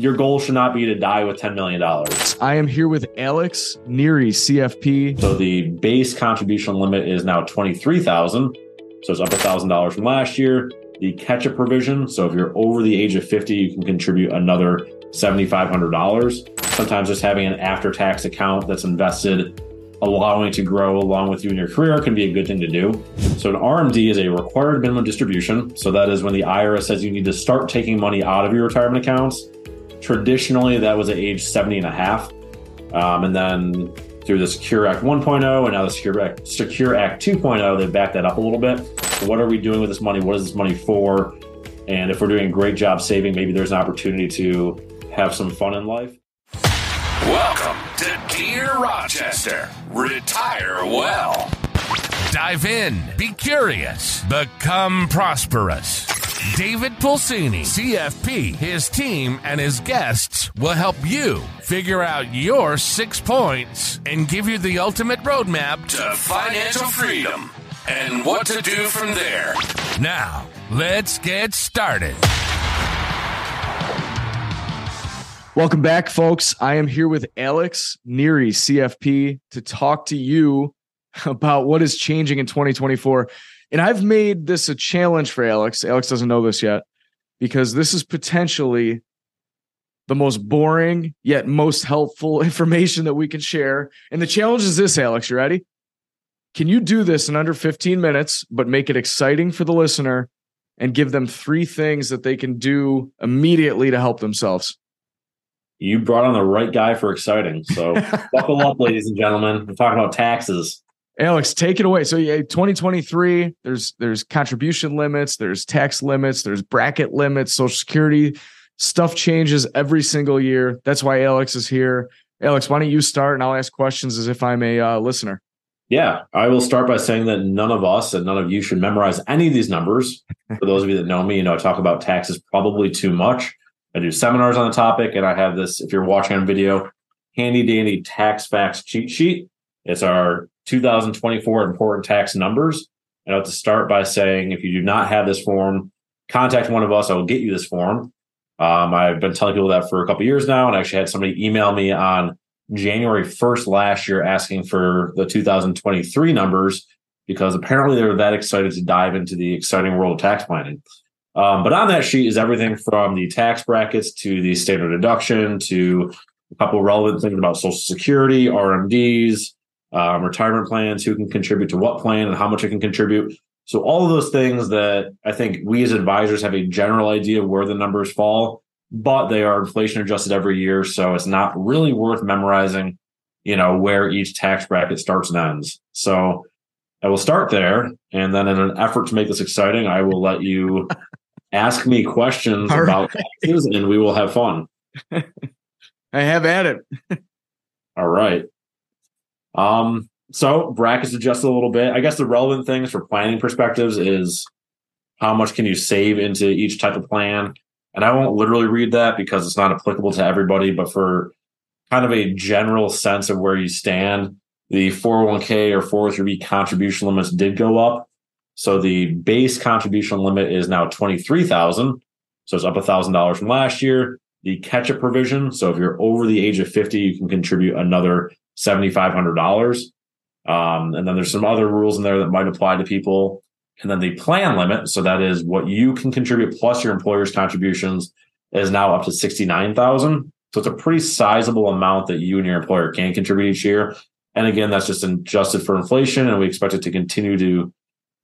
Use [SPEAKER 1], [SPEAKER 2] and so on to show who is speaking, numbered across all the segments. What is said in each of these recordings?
[SPEAKER 1] your goal should not be to die with $10 million.
[SPEAKER 2] I am here with Alex Neri, CFP.
[SPEAKER 1] So the base contribution limit is now 23,000. So it's up $1,000 from last year. The catch up provision. So if you're over the age of 50, you can contribute another $7,500. Sometimes just having an after tax account that's invested allowing to grow along with you in your career can be a good thing to do. So, an RMD is a required minimum distribution. So, that is when the IRS says you need to start taking money out of your retirement accounts. Traditionally, that was at age 70 and a half. Um, and then through the Secure Act 1.0 and now the Secure Act, Secure Act 2.0, they backed that up a little bit. What are we doing with this money? What is this money for? And if we're doing a great job saving, maybe there's an opportunity to have some fun in life.
[SPEAKER 3] Welcome to Dear Rochester. Retire well. Dive in, be curious, become prosperous. David Pulsini, CFP, his team, and his guests will help you figure out your six points and give you the ultimate roadmap to financial freedom and what to do from there. Now, let's get started.
[SPEAKER 2] Welcome back, folks. I am here with Alex Neri, CFP, to talk to you about what is changing in 2024. And I've made this a challenge for Alex. Alex doesn't know this yet because this is potentially the most boring yet most helpful information that we can share. And the challenge is this, Alex, you ready? Can you do this in under 15 minutes, but make it exciting for the listener and give them three things that they can do immediately to help themselves?
[SPEAKER 1] You brought on the right guy for exciting. So buckle up, ladies and gentlemen. We're talking about taxes.
[SPEAKER 2] Alex, take it away. So yeah, 2023, there's there's contribution limits, there's tax limits, there's bracket limits, social security stuff changes every single year. That's why Alex is here. Alex, why don't you start and I'll ask questions as if I'm a uh, listener.
[SPEAKER 1] Yeah, I will start by saying that none of us and none of you should memorize any of these numbers. For those of you that know me, you know I talk about taxes probably too much. I do seminars on the topic, and I have this, if you're watching on video, handy dandy tax facts cheat sheet. It's our 2024 important tax numbers. And I have to start by saying if you do not have this form, contact one of us. I will get you this form. Um, I've been telling people that for a couple years now, and I actually had somebody email me on January 1st last year asking for the 2023 numbers because apparently they were that excited to dive into the exciting world of tax planning. Um, but on that sheet is everything from the tax brackets to the standard deduction to a couple relevant things about Social Security, RMDs, um, retirement plans, who can contribute to what plan and how much it can contribute. So all of those things that I think we as advisors have a general idea of where the numbers fall, but they are inflation adjusted every year. So it's not really worth memorizing, you know, where each tax bracket starts and ends. So I will start there. And then in an effort to make this exciting, I will let you ask me questions All about right. taxes and we will have fun.
[SPEAKER 2] I have at it.
[SPEAKER 1] All right. Um, so brackets adjusted a little bit. I guess the relevant things for planning perspectives is how much can you save into each type of plan? And I won't literally read that because it's not applicable to everybody, but for kind of a general sense of where you stand, the 401k or 403b contribution limits did go up. So the base contribution limit is now 23,000. So it's up $1,000 from last year. The catch up provision. So if you're over the age of 50, you can contribute another $7,500. Um, and then there's some other rules in there that might apply to people. And then the plan limit. So that is what you can contribute plus your employer's contributions is now up to 69,000. So it's a pretty sizable amount that you and your employer can contribute each year. And again, that's just adjusted for inflation and we expect it to continue to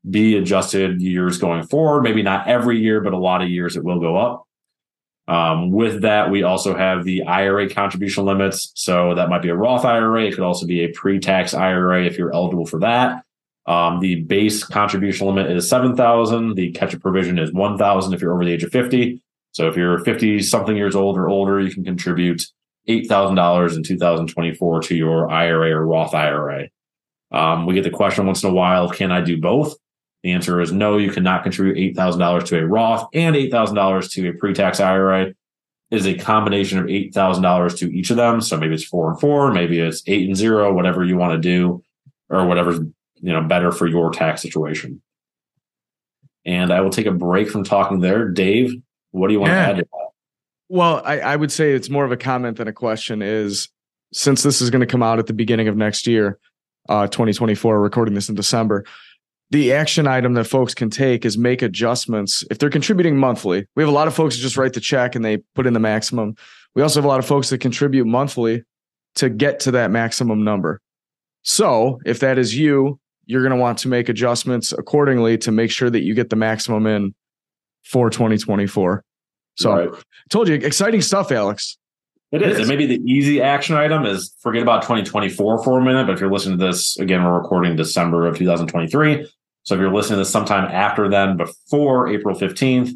[SPEAKER 1] be adjusted years going forward. Maybe not every year, but a lot of years it will go up. Um, with that, we also have the IRA contribution limits. So that might be a Roth IRA. It could also be a pre-tax IRA if you're eligible for that. Um, the base contribution limit is 7,000. The catch-up provision is 1,000 if you're over the age of 50. So if you're 50 something years old or older, you can contribute $8,000 in 2024 to your IRA or Roth IRA. Um, we get the question once in a while, can I do both? The answer is no, you cannot contribute $8,000 to a Roth and $8,000 to a pre tax IRA. It is a combination of $8,000 to each of them. So maybe it's four and four, maybe it's eight and zero, whatever you want to do, or whatever's you know better for your tax situation. And I will take a break from talking there. Dave, what do you want yeah. to add to that?
[SPEAKER 2] Well, I, I would say it's more of a comment than a question. Is since this is going to come out at the beginning of next year, uh, 2024, recording this in December, the action item that folks can take is make adjustments if they're contributing monthly. We have a lot of folks that just write the check and they put in the maximum. We also have a lot of folks that contribute monthly to get to that maximum number. So if that is you, you're going to want to make adjustments accordingly to make sure that you get the maximum in for 2024. So right. I told you, exciting stuff, Alex.
[SPEAKER 1] It is. And maybe the easy action item is forget about 2024 for a minute. But if you're listening to this, again, we're recording December of 2023. So if you're listening to this sometime after then, before April 15th,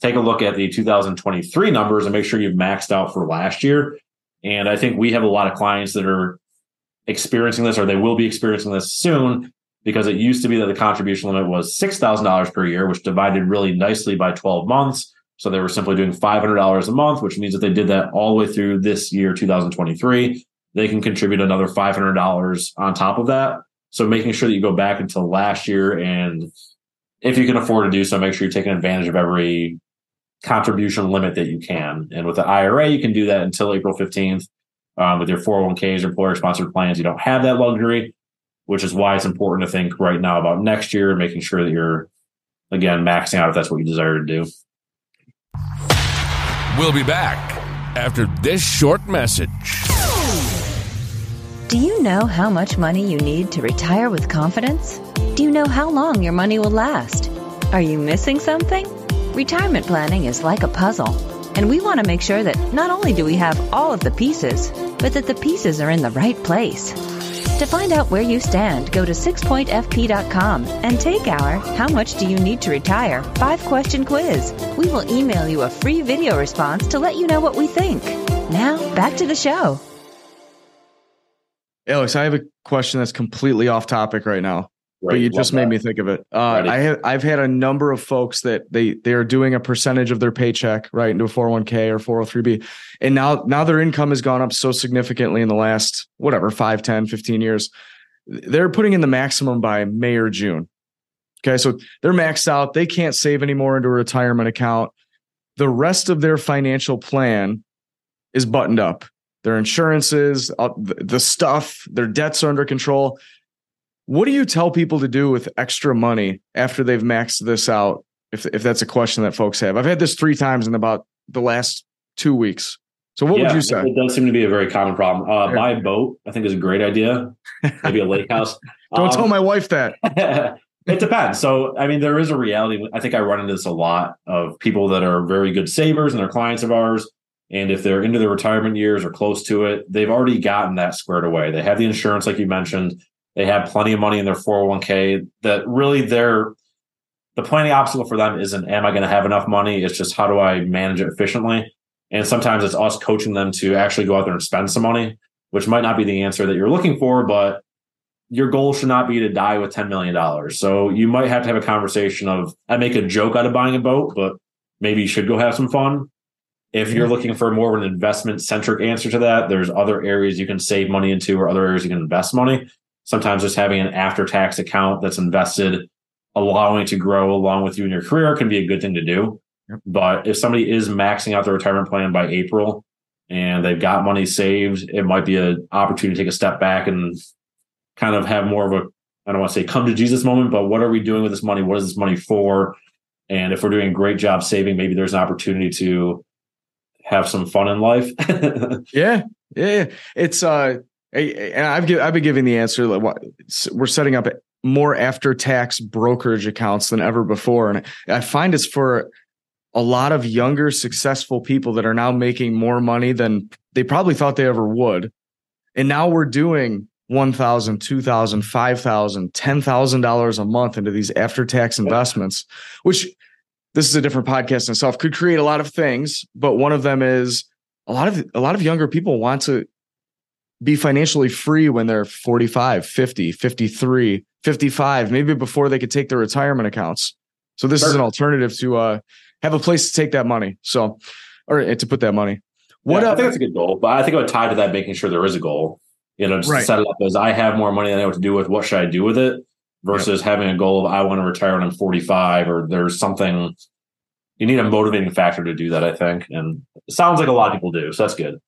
[SPEAKER 1] take a look at the 2023 numbers and make sure you've maxed out for last year. And I think we have a lot of clients that are experiencing this or they will be experiencing this soon because it used to be that the contribution limit was $6,000 per year, which divided really nicely by 12 months. So they were simply doing $500 a month, which means that they did that all the way through this year, 2023. They can contribute another $500 on top of that. So making sure that you go back until last year and if you can afford to do so, make sure you're taking advantage of every contribution limit that you can. And with the IRA, you can do that until April 15th. Um, with your 401ks, or employer sponsored plans, you don't have that luxury, which is why it's important to think right now about next year, and making sure that you're, again, maxing out if that's what you desire to do.
[SPEAKER 3] We'll be back after this short message.
[SPEAKER 4] Do you know how much money you need to retire with confidence? Do you know how long your money will last? Are you missing something? Retirement planning is like a puzzle, and we want to make sure that not only do we have all of the pieces, but that the pieces are in the right place. To find out where you stand, go to sixpointfp.com and take our How Much Do You Need to Retire? five question quiz. We will email you a free video response to let you know what we think. Now, back to the show.
[SPEAKER 2] Alex, I have a question that's completely off topic right now. Right, but you just made that. me think of it. Uh, I have I've had a number of folks that they they are doing a percentage of their paycheck right into a 401k or 403b, and now now their income has gone up so significantly in the last whatever 5, 10, 15 years. They're putting in the maximum by May or June. Okay, so they're maxed out. They can't save anymore into a retirement account. The rest of their financial plan is buttoned up. Their insurances, uh, the stuff, their debts are under control what do you tell people to do with extra money after they've maxed this out? If if that's a question that folks have, I've had this three times in about the last two weeks. So what yeah, would you say?
[SPEAKER 1] It does seem to be a very common problem. Uh, buy a boat, I think, is a great idea. Maybe a lake house.
[SPEAKER 2] Don't um, tell my wife that.
[SPEAKER 1] it depends. So, I mean, there is a reality. I think I run into this a lot of people that are very good savers and they're clients of ours. And if they're into their retirement years or close to it, they've already gotten that squared away. They have the insurance, like you mentioned. They have plenty of money in their 401k that really they're the planning obstacle for them isn't am I going to have enough money? It's just how do I manage it efficiently? And sometimes it's us coaching them to actually go out there and spend some money, which might not be the answer that you're looking for, but your goal should not be to die with $10 million. So you might have to have a conversation of I make a joke out of buying a boat, but maybe you should go have some fun. If you're mm-hmm. looking for more of an investment centric answer to that, there's other areas you can save money into or other areas you can invest money sometimes just having an after tax account that's invested, allowing to grow along with you in your career can be a good thing to do. Yep. But if somebody is maxing out their retirement plan by April and they've got money saved, it might be an opportunity to take a step back and kind of have more of a, I don't want to say come to Jesus moment, but what are we doing with this money? What is this money for? And if we're doing a great job saving, maybe there's an opportunity to have some fun in life.
[SPEAKER 2] yeah. Yeah. It's uh and I've I've been giving the answer what we're setting up more after tax brokerage accounts than ever before, and I find it's for a lot of younger successful people that are now making more money than they probably thought they ever would, and now we're doing one thousand, two thousand, five thousand, ten thousand dollars a month into these after tax investments, which this is a different podcast in itself could create a lot of things, but one of them is a lot of a lot of younger people want to be financially free when they're 45, 50, 53, 55, maybe before they could take their retirement accounts. So this sure. is an alternative to uh, have a place to take that money. So, or uh, to put that money.
[SPEAKER 1] What yeah, I think that's a good goal, but I think I would tie to that making sure there is a goal. You know, just right. set it up as I have more money than I know what to do with. What should I do with it? Versus yep. having a goal of I want to retire when I'm 45, or there's something you need a motivating factor to do that, I think. And it sounds like a lot of people do. So that's good.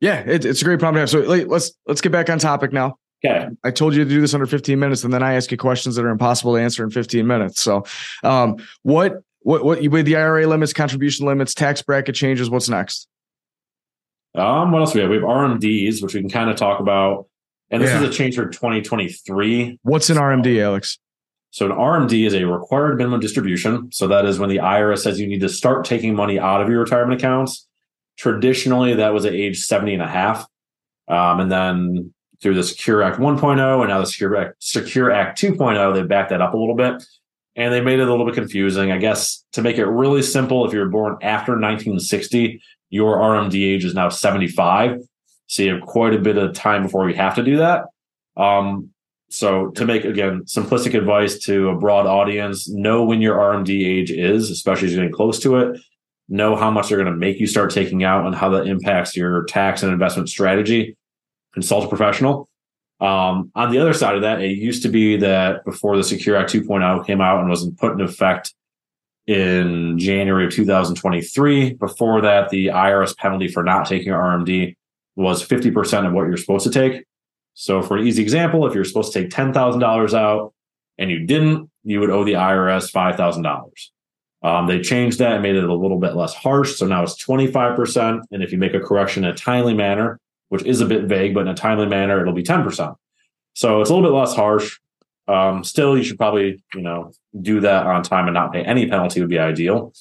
[SPEAKER 2] Yeah, it, it's a great problem to have. So let's let's get back on topic now.
[SPEAKER 1] Okay.
[SPEAKER 2] I told you to do this under 15 minutes, and then I ask you questions that are impossible to answer in 15 minutes. So, um, what what what with the IRA limits, contribution limits, tax bracket changes? What's next?
[SPEAKER 1] Um, what else we have? We have RMDs, which we can kind of talk about. And this
[SPEAKER 2] Yeah.
[SPEAKER 1] is a change for 2023.
[SPEAKER 2] What's an RMD, Alex?
[SPEAKER 1] So an RMD is a required minimum distribution. So that is when the IRS says you need to start taking money out of your retirement accounts. Traditionally, that was at age 70 and a half. Um, and then through the Secure Act 1.0 and now the Secure Act, Secure Act 2.0, they backed that up a little bit. And they made it a little bit confusing. I guess to make it really simple, if you're born after 1960, your RMD age is now 75. So you have quite a bit of time before you have to do that. Um, so to make again simplistic advice to a broad audience, know when your RMD age is, especially as you're getting close to it. Know how much they're going to make you start taking out and how that impacts your tax and investment strategy. Consult a professional. Um, on the other side of that, it used to be that before the Secure Act 2.0 came out and was put in effect in January of 2023. Before that, the IRS penalty for not taking RMD was 50% of what you're supposed to take. So, for an easy example, if you're supposed to take $10,000 out and you didn't, you would owe the IRS $5,000. Um, they changed that and made it a little bit less harsh. So now it's 25%. And if you make a correction in a timely manner, which is a bit vague, but in a timely manner, it'll be 10%. So it's a little bit less harsh. Um, still, you should probably, you know, do that on time and not pay any penalty would be ideal.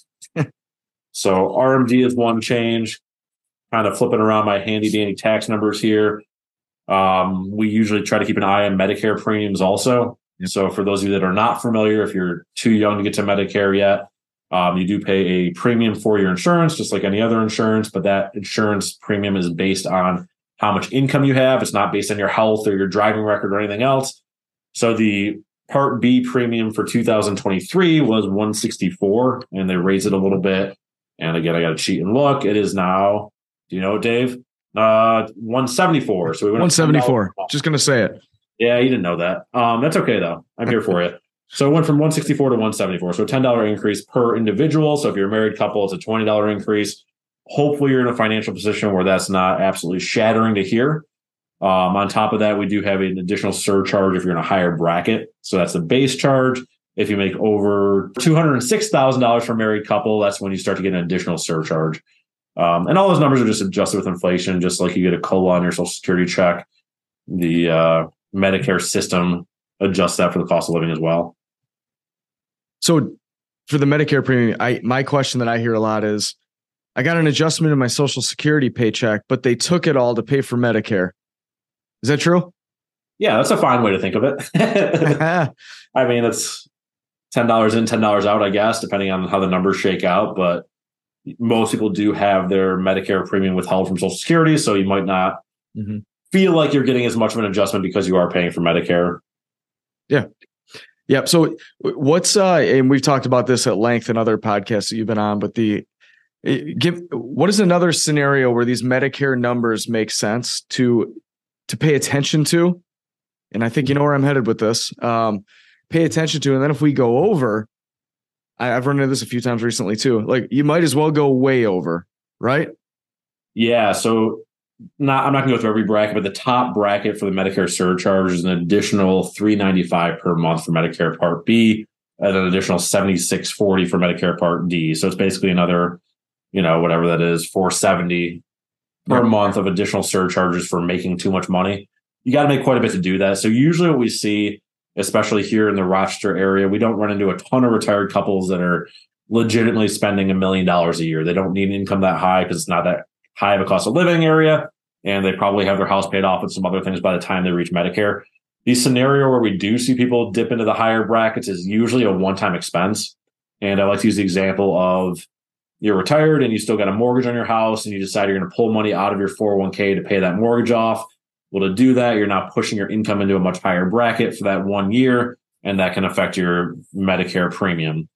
[SPEAKER 1] so RMD is one change. Kind of flipping around my handy dandy tax numbers here. Um, we usually try to keep an eye on Medicare premiums also. So for those of you that are not familiar, if you're too young to get to Medicare yet, um, you do pay a premium for your insurance, just like any other insurance, but that insurance premium is based on how much income you have. It's not based on your health or your driving record or anything else. So the Part B premium for 2023 was 164, and they raised it a little bit. And again, I got to cheat and look. It is now, do you know it, Dave? Uh, 174. So we went
[SPEAKER 2] 174. Just gonna say it.
[SPEAKER 1] yeah, you didn't know that. Um, that's okay though. I'm here for you. So it went from 164 to 174. So a $10 increase per individual. So if you're a married couple, it's a $20 increase. Hopefully you're in a financial position where that's not absolutely shattering to hear. Um, on top of that, we do have an additional surcharge if you're in a higher bracket. So that's the base charge. If you make over $206,000 for a married couple, that's when you start to get an additional surcharge. Um, and all those numbers are just adjusted with inflation, just like you get a COLA on your social security check. The uh, Medicare system adjusts that for the cost of living as well.
[SPEAKER 2] So for the Medicare premium, I my question that I hear a lot is I got an adjustment in my social security paycheck, but they took it all to pay for Medicare. Is that true?
[SPEAKER 1] Yeah, that's a fine way to think of it. I mean, it's ten dollars in, ten dollars out, I guess, depending on how the numbers shake out. But most people do have their Medicare premium withheld from Social Security, so you might not
[SPEAKER 2] Mhm.
[SPEAKER 1] feel like you're getting as much of an adjustment because you are paying for Medicare.
[SPEAKER 2] Yep. So what's uh and we've talked about this at length in other podcasts that you've been on, but the eh, give what is another scenario where these Medicare numbers make sense to to pay attention to? And I think you know where I'm headed with this. Um, pay attention to, and then if we go over, I, I've run into this a few times recently too. Like you might as well go way over, right?
[SPEAKER 1] Yeah, so not I'm not gonna go through every bracket, but the top bracket for the Medicare surcharge is an additional 395 per month for Medicare Part B and an additional 7640 for Medicare Part D. So it's basically another, you know, whatever that is, 470 per month of additional surcharges for making too much money. You got to make quite a bit to do that. So usually what we see, especially here in the Rochester area, we don't run into a ton of retired couples that are legitimately spending a million dollars a year. They don't need income that high because it's not that high of a cost of living area. And they probably have their house paid off and some other things by the time they reach Medicare. The scenario where we do see people dip into the higher brackets is usually a one time expense. And I like to use the example of you're retired and you still got a mortgage on your house and you decide you're going to pull money out of your 401k to pay that mortgage off. Well, to do that, you're now pushing your income into a much higher bracket for that one year, and that can affect your Medicare premium.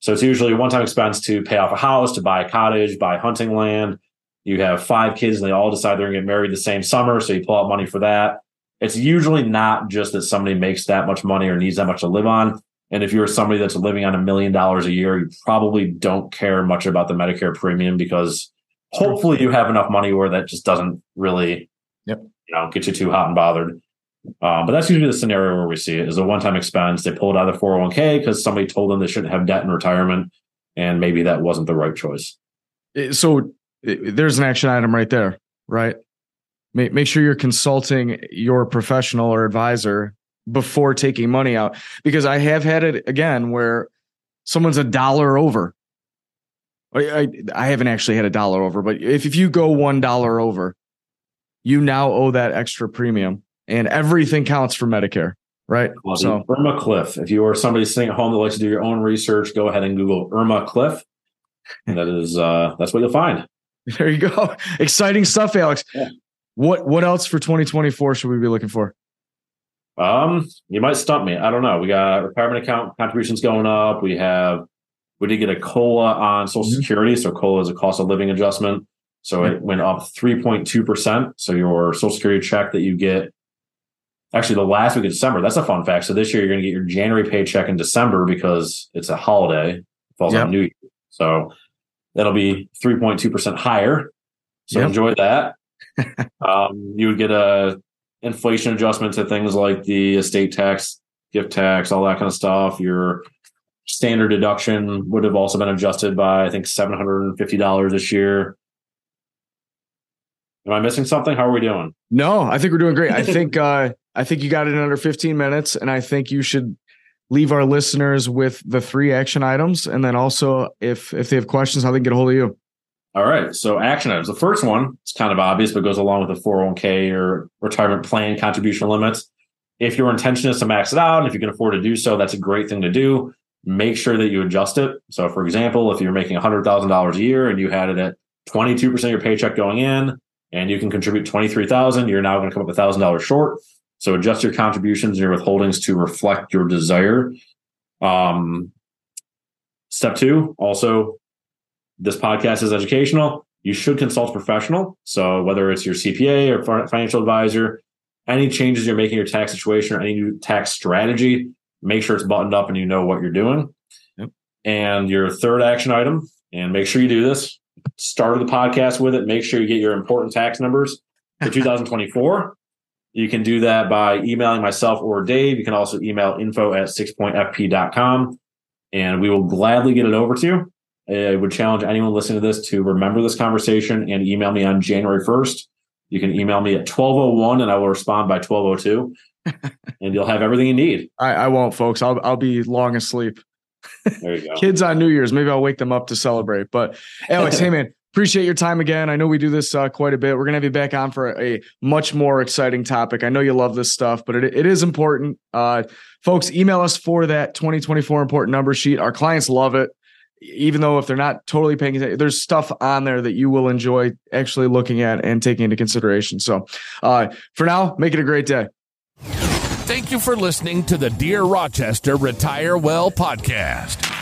[SPEAKER 1] So it's usually a one time expense to pay off a house, to buy a cottage, buy hunting land. You have five kids and they all decide they're going to get married the same summer. So you pull out money for that. It's usually not just that somebody makes that much money or needs that much to live on. And if you're somebody that's living on a million dollars a year, you probably don't care much about the Medicare premium because hopefully you have enough money where that just doesn't really,
[SPEAKER 2] yep.
[SPEAKER 1] you know, get you too hot and bothered. Um, but that's usually the scenario where we see it is a one-time expense. They pull it out of the 401k because somebody told them they shouldn't have debt in retirement, and maybe that wasn't the right choice.
[SPEAKER 2] So there's an action item right there, right? Make make sure you're consulting your professional or advisor before taking money out because I have had it again where someone's a dollar over. I, I, I haven't actually had a dollar over, but if, if you go one dollar over, you now owe that extra premium and everything counts for Medicare, right?
[SPEAKER 1] Well, so IRMAA Cliff. If you are somebody sitting at home that likes to do your own research, go ahead and Google IRMAA Cliff. And that is uh that's what you'll find.
[SPEAKER 2] There you go. Exciting stuff, Alex. Yeah. What what else for 2024 should we be looking for?
[SPEAKER 1] Um, you might stump me. I don't know. We got retirement account contributions going up. We have we did get a COLA on Social mm-hmm. Security. So COLA is a cost of living adjustment. So mm-hmm. it went up 3.2%. So your Social Security check that you get actually the last week of December, that's a fun fact. So this year you're going to get your January paycheck in December because it's a holiday, it falls yep. on New Year. So that'll be 3.2% higher. So yep. enjoy that. um, you would get a inflation adjustment to things like the estate tax, gift tax, all that kind of stuff. Your standard deduction would have also been adjusted by I think seven hundred and fifty dollars this year. Am I missing something? How are we doing?
[SPEAKER 2] No, I think we're doing great. I think uh, I think you got it in under 15 minutes, and I think you should leave our listeners with the three action items, and then also if if they have questions, how they can get a hold of you.
[SPEAKER 1] All right. So action items. The first one, it's kind of obvious, but goes along with the 401k or retirement plan contribution limits. If your intention is to max it out, and if you can afford to do so, that's a great thing to do. Make sure that you adjust it. So, for example, if you're making $100,000 a year and you had it at 22% of your paycheck going in, and you can contribute 23,000, you're now going to come up $1,000 short. So adjust your contributions and your withholdings to reflect your desire. Um, step two, also this podcast is educational. You should consult a professional. So whether it's your CPA or financial advisor, any changes you're making your tax situation or any new tax strategy, make sure it's buttoned up and you know what you're doing. Yep. And your third action item, and make sure you do this. Start the podcast with it. Make sure you get your important tax numbers for 2024. You can do that by emailing myself or Dave. You can also email info at sixpointfp.com and we will gladly get it over to you. I would challenge anyone listening to this to remember this conversation and email me on January 1st. You can email me at 1201 and I will respond by 1202 and you'll have everything you need.
[SPEAKER 2] I, I won't, folks. I'll, I'll be long asleep.
[SPEAKER 1] There you go.
[SPEAKER 2] Kids on New Year's. Maybe I'll wake them up to celebrate. But Alex, hey man, appreciate your time again. I know we do this uh, quite a bit. We're going to have you back on for a, a, much more exciting topic. I know you love this stuff, but it, it is important. Uh, folks, email us for that 2024 important number sheet. Our clients love it even though if they're not totally paying attention, there's stuff on there that you will enjoy actually looking at and taking into consideration. So, uh, for now, make it a great day.
[SPEAKER 3] Thank you for listening to the Dear Rochester Retire Well podcast.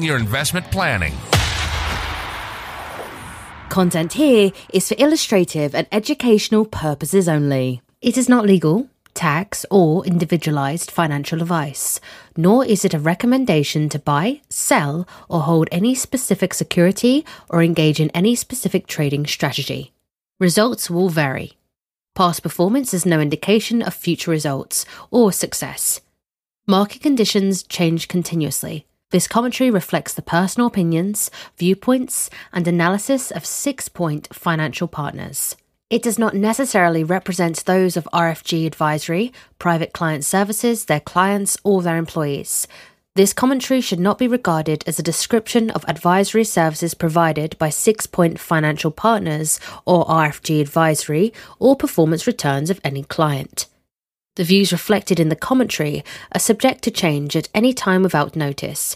[SPEAKER 3] your investment planning.
[SPEAKER 5] Content here is for illustrative and educational purposes only. It is not legal, tax, or individualized financial advice, nor is it a recommendation to buy, sell, or hold any specific security or engage in any specific trading strategy. Results will vary. Past performance is no indication of future results or success. Market conditions change continuously this commentary reflects the personal opinions, viewpoints, and analysis of Six Point Financial Partners. It does not necessarily represent those of RFG Advisory, private client services, their clients, or their employees. This commentary should not be regarded as a description of advisory services provided by Six Point Financial Partners or RFG Advisory or performance returns of any client. The views reflected in the commentary are subject to change at any time without notice.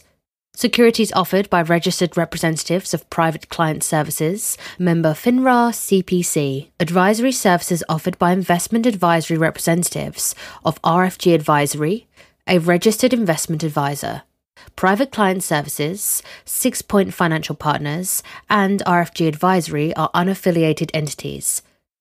[SPEAKER 5] Securities offered by registered representatives of private client services, member FINRA SIPC. Advisory services offered by investment advisory representatives of RFG Advisory, a registered investment advisor. Private Client Services, Six Point Financial Partners, and RFG Advisory are unaffiliated entities.